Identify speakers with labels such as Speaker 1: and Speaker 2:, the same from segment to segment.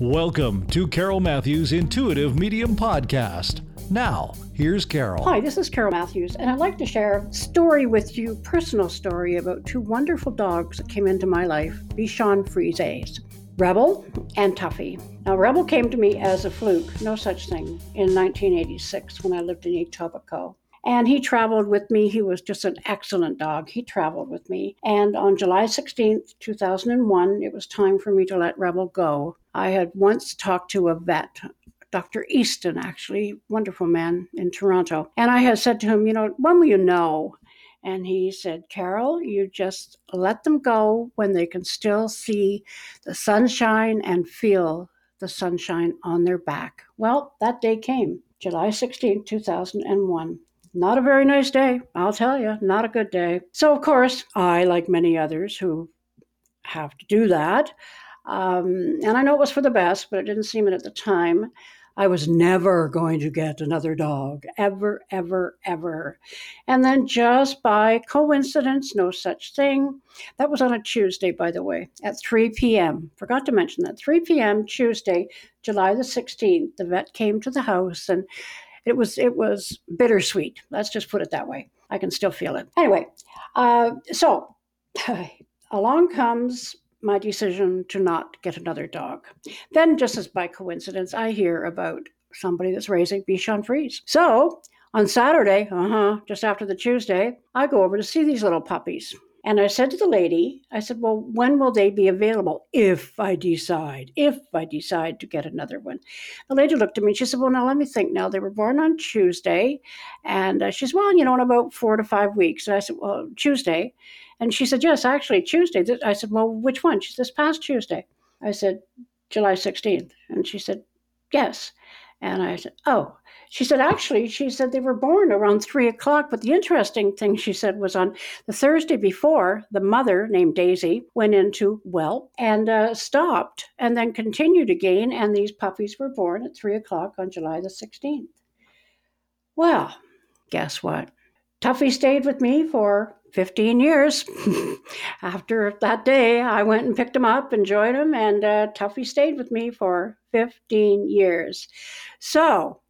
Speaker 1: Welcome to Carol Matthews Intuitive Medium Podcast. Now, here's Carol.
Speaker 2: Hi, this is Carol Matthews, and I'd like to share a story with you, personal story about two wonderful dogs that came into my life, Bichon Frises, Rebel and Tuffy. Now, Rebel came to me as a fluke, no such thing, in 1986 when I lived in Etobicoke. And he traveled with me. He was just an excellent dog. He traveled with me. And on July 16th, 2001, it was time for me to let Rebel go. I had once talked to a vet, Dr. Easton, actually, wonderful man in Toronto. And I had said to him, you know, when will you know? And he said, Carol, you just let them go when they can still see the sunshine and feel the sunshine on their back. Well, that day came, July 16, 2001. Not a very nice day, I'll tell you, not a good day. So, of course, I, like many others who have to do that, um, and I know it was for the best, but it didn't seem it at the time. I was never going to get another dog, ever, ever, ever. And then, just by coincidence, no such thing. That was on a Tuesday, by the way, at 3 p.m. Forgot to mention that. 3 p.m. Tuesday, July the 16th, the vet came to the house and it was it was bittersweet. Let's just put it that way. I can still feel it. Anyway, uh, so along comes my decision to not get another dog. Then, just as by coincidence, I hear about somebody that's raising Bichon Frise. So on Saturday, uh huh, just after the Tuesday, I go over to see these little puppies. And I said to the lady, I said, Well, when will they be available if I decide, if I decide to get another one? The lady looked at me and she said, Well, now let me think now. They were born on Tuesday. And uh, she said, Well, you know, in about four to five weeks. And I said, Well, Tuesday. And she said, Yes, actually, Tuesday. I said, Well, which one? She said, This past Tuesday. I said, July 16th. And she said, Yes. And I said, Oh. She said, actually, she said they were born around three o'clock. But the interesting thing she said was on the Thursday before, the mother, named Daisy, went into well and uh, stopped and then continued again. And these puppies were born at three o'clock on July the 16th. Well, guess what? Tuffy stayed with me for 15 years. After that day, I went and picked him up, enjoyed him, and uh, Tuffy stayed with me for 15 years. So,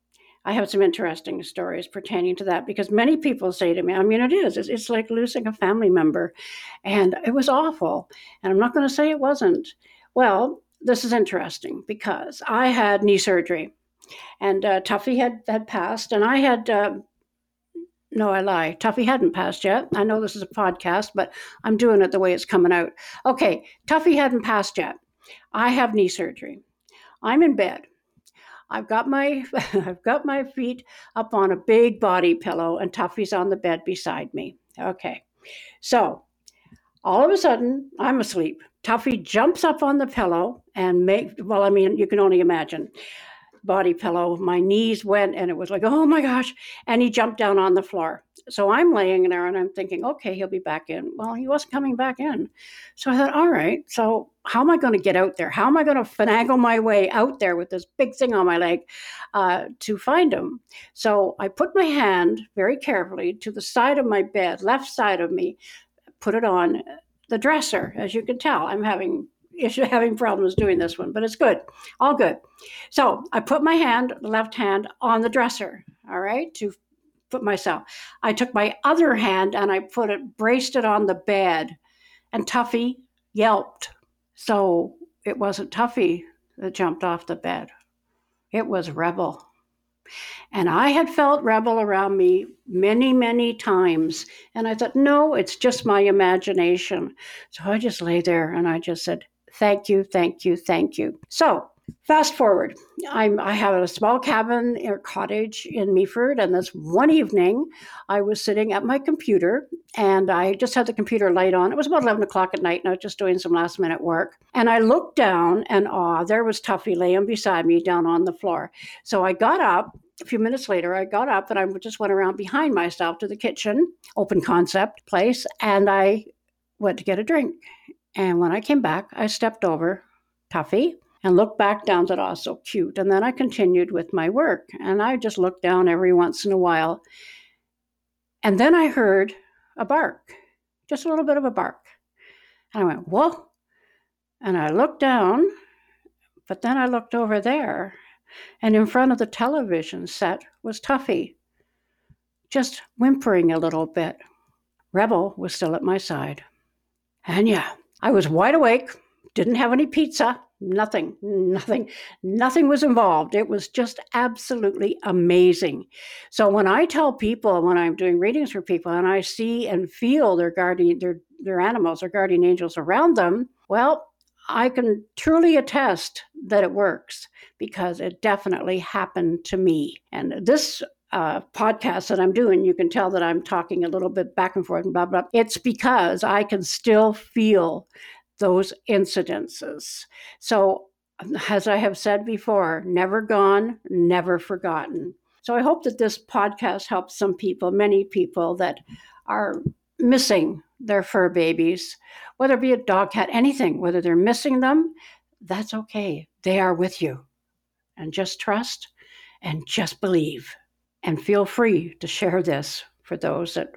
Speaker 2: I have some interesting stories pertaining to that because many people say to me, I mean, it is, it's, it's like losing a family member. And it was awful. And I'm not going to say it wasn't. Well, this is interesting because I had knee surgery and uh, Tuffy had, had passed, and I had. Uh, no, I lie. Tuffy hadn't passed yet. I know this is a podcast, but I'm doing it the way it's coming out. Okay, Tuffy hadn't passed yet. I have knee surgery. I'm in bed. I've got my I've got my feet up on a big body pillow and Tuffy's on the bed beside me. Okay. So all of a sudden I'm asleep. Tuffy jumps up on the pillow and make well, I mean, you can only imagine. Body pillow, my knees went and it was like, oh my gosh. And he jumped down on the floor. So I'm laying there and I'm thinking, okay, he'll be back in. Well, he wasn't coming back in. So I thought, all right, so how am I going to get out there? How am I going to finagle my way out there with this big thing on my leg uh, to find him? So I put my hand very carefully to the side of my bed, left side of me, put it on the dresser. As you can tell, I'm having issue having problems doing this one, but it's good, all good. So I put my hand, left hand, on the dresser. All right, to put myself. I took my other hand and I put it, braced it on the bed, and Tuffy yelped. So it wasn't Tuffy that jumped off the bed, it was Rebel. And I had felt Rebel around me many, many times. And I thought, no, it's just my imagination. So I just lay there and I just said, thank you, thank you, thank you. So Fast forward, I'm, I have a small cabin or cottage in Meaford, and this one evening I was sitting at my computer and I just had the computer light on. It was about 11 o'clock at night, and I was just doing some last minute work. And I looked down, and ah, there was Tuffy laying beside me down on the floor. So I got up. A few minutes later, I got up and I just went around behind myself to the kitchen, open concept place, and I went to get a drink. And when I came back, I stepped over Tuffy and looked back down at, oh, so cute. And then I continued with my work. And I just looked down every once in a while. And then I heard a bark, just a little bit of a bark. And I went, whoa. And I looked down, But then I looked over there, and in front of the television set was Tuffy, just whimpering a little bit. Rebel was still at my side. And yeah, I was wide awake, didn't have any pizza, nothing, nothing, nothing was involved. It was just absolutely amazing. So when I tell people, when I'm doing readings for people, and I see and feel their guardian, their, their animals, their guardian angels around them, well, I can truly attest that it works because it definitely happened to me. And this uh, podcast that I'm doing, you can tell that I'm talking a little bit back and forth and blah, blah. It's because I can still feel those incidences. So, as I have said before, never gone, never forgotten. So, I hope that this podcast helps some people, many people that are missing their fur babies, whether it be a dog, cat, anything, whether they're missing them, that's okay. They are with you. And just trust and just believe. And feel free to share this for those that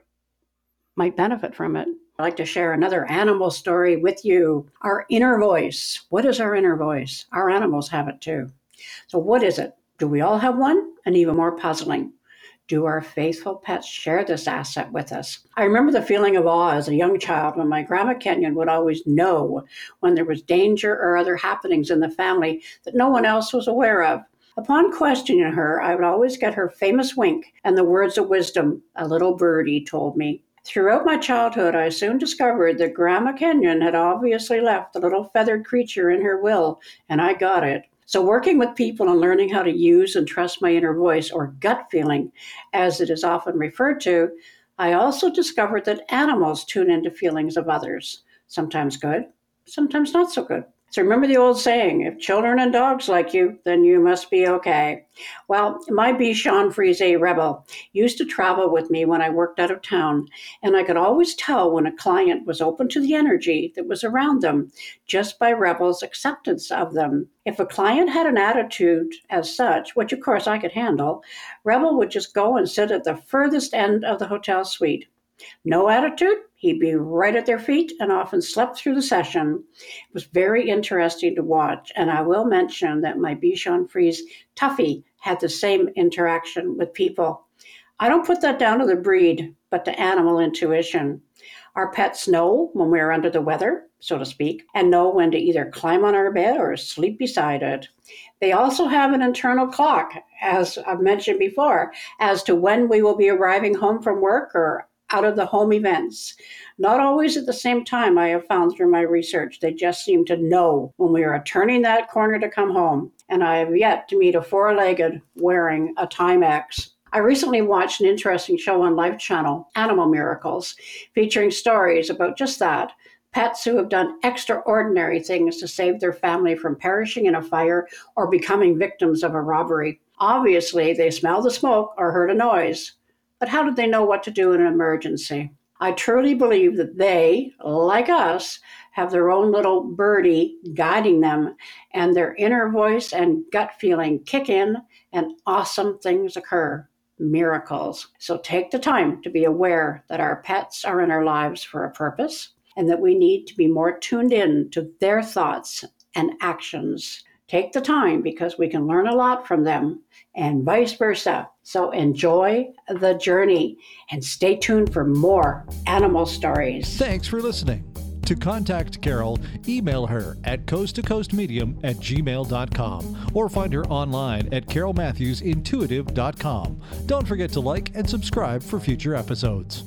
Speaker 2: might benefit from it. I'd like to share another animal story with you. Our inner voice. What is our inner voice? Our animals have it too. So, what is it? Do we all have one? And even more puzzling, do our faithful pets share this asset with us? I remember the feeling of awe as a young child when my grandma Kenyon would always know when there was danger or other happenings in the family that no one else was aware of. Upon questioning her, I would always get her famous wink and the words of wisdom a little birdie told me. Throughout my childhood, I soon discovered that Grandma Kenyon had obviously left the little feathered creature in her will, and I got it. So, working with people and learning how to use and trust my inner voice, or gut feeling, as it is often referred to, I also discovered that animals tune into feelings of others, sometimes good, sometimes not so good. So remember the old saying if children and dogs like you, then you must be okay. Well, my Bichon Frise Rebel used to travel with me when I worked out of town, and I could always tell when a client was open to the energy that was around them just by Rebel's acceptance of them. If a client had an attitude as such, which of course I could handle, Rebel would just go and sit at the furthest end of the hotel suite. No attitude, he'd be right at their feet and often slept through the session. It was very interesting to watch, and I will mention that my Bichon Frise Tuffy had the same interaction with people. I don't put that down to the breed, but to animal intuition. Our pets know when we're under the weather, so to speak, and know when to either climb on our bed or sleep beside it. They also have an internal clock, as I've mentioned before, as to when we will be arriving home from work or out of the home events. Not always at the same time, I have found through my research. They just seem to know when we are turning that corner to come home. And I have yet to meet a four legged wearing a Timex. I recently watched an interesting show on Life Channel, Animal Miracles, featuring stories about just that pets who have done extraordinary things to save their family from perishing in a fire or becoming victims of a robbery. Obviously, they smell the smoke or heard a noise. But how did they know what to do in an emergency? I truly believe that they, like us, have their own little birdie guiding them, and their inner voice and gut feeling kick in, and awesome things occur miracles. So take the time to be aware that our pets are in our lives for a purpose and that we need to be more tuned in to their thoughts and actions. Take the time because we can learn a lot from them and vice versa. So enjoy the journey and stay tuned for more animal stories.
Speaker 1: Thanks for listening. To contact Carol, email her at coasttocoastmedium at gmail.com or find her online at carolmatthewsintuitive.com. Don't forget to like and subscribe for future episodes.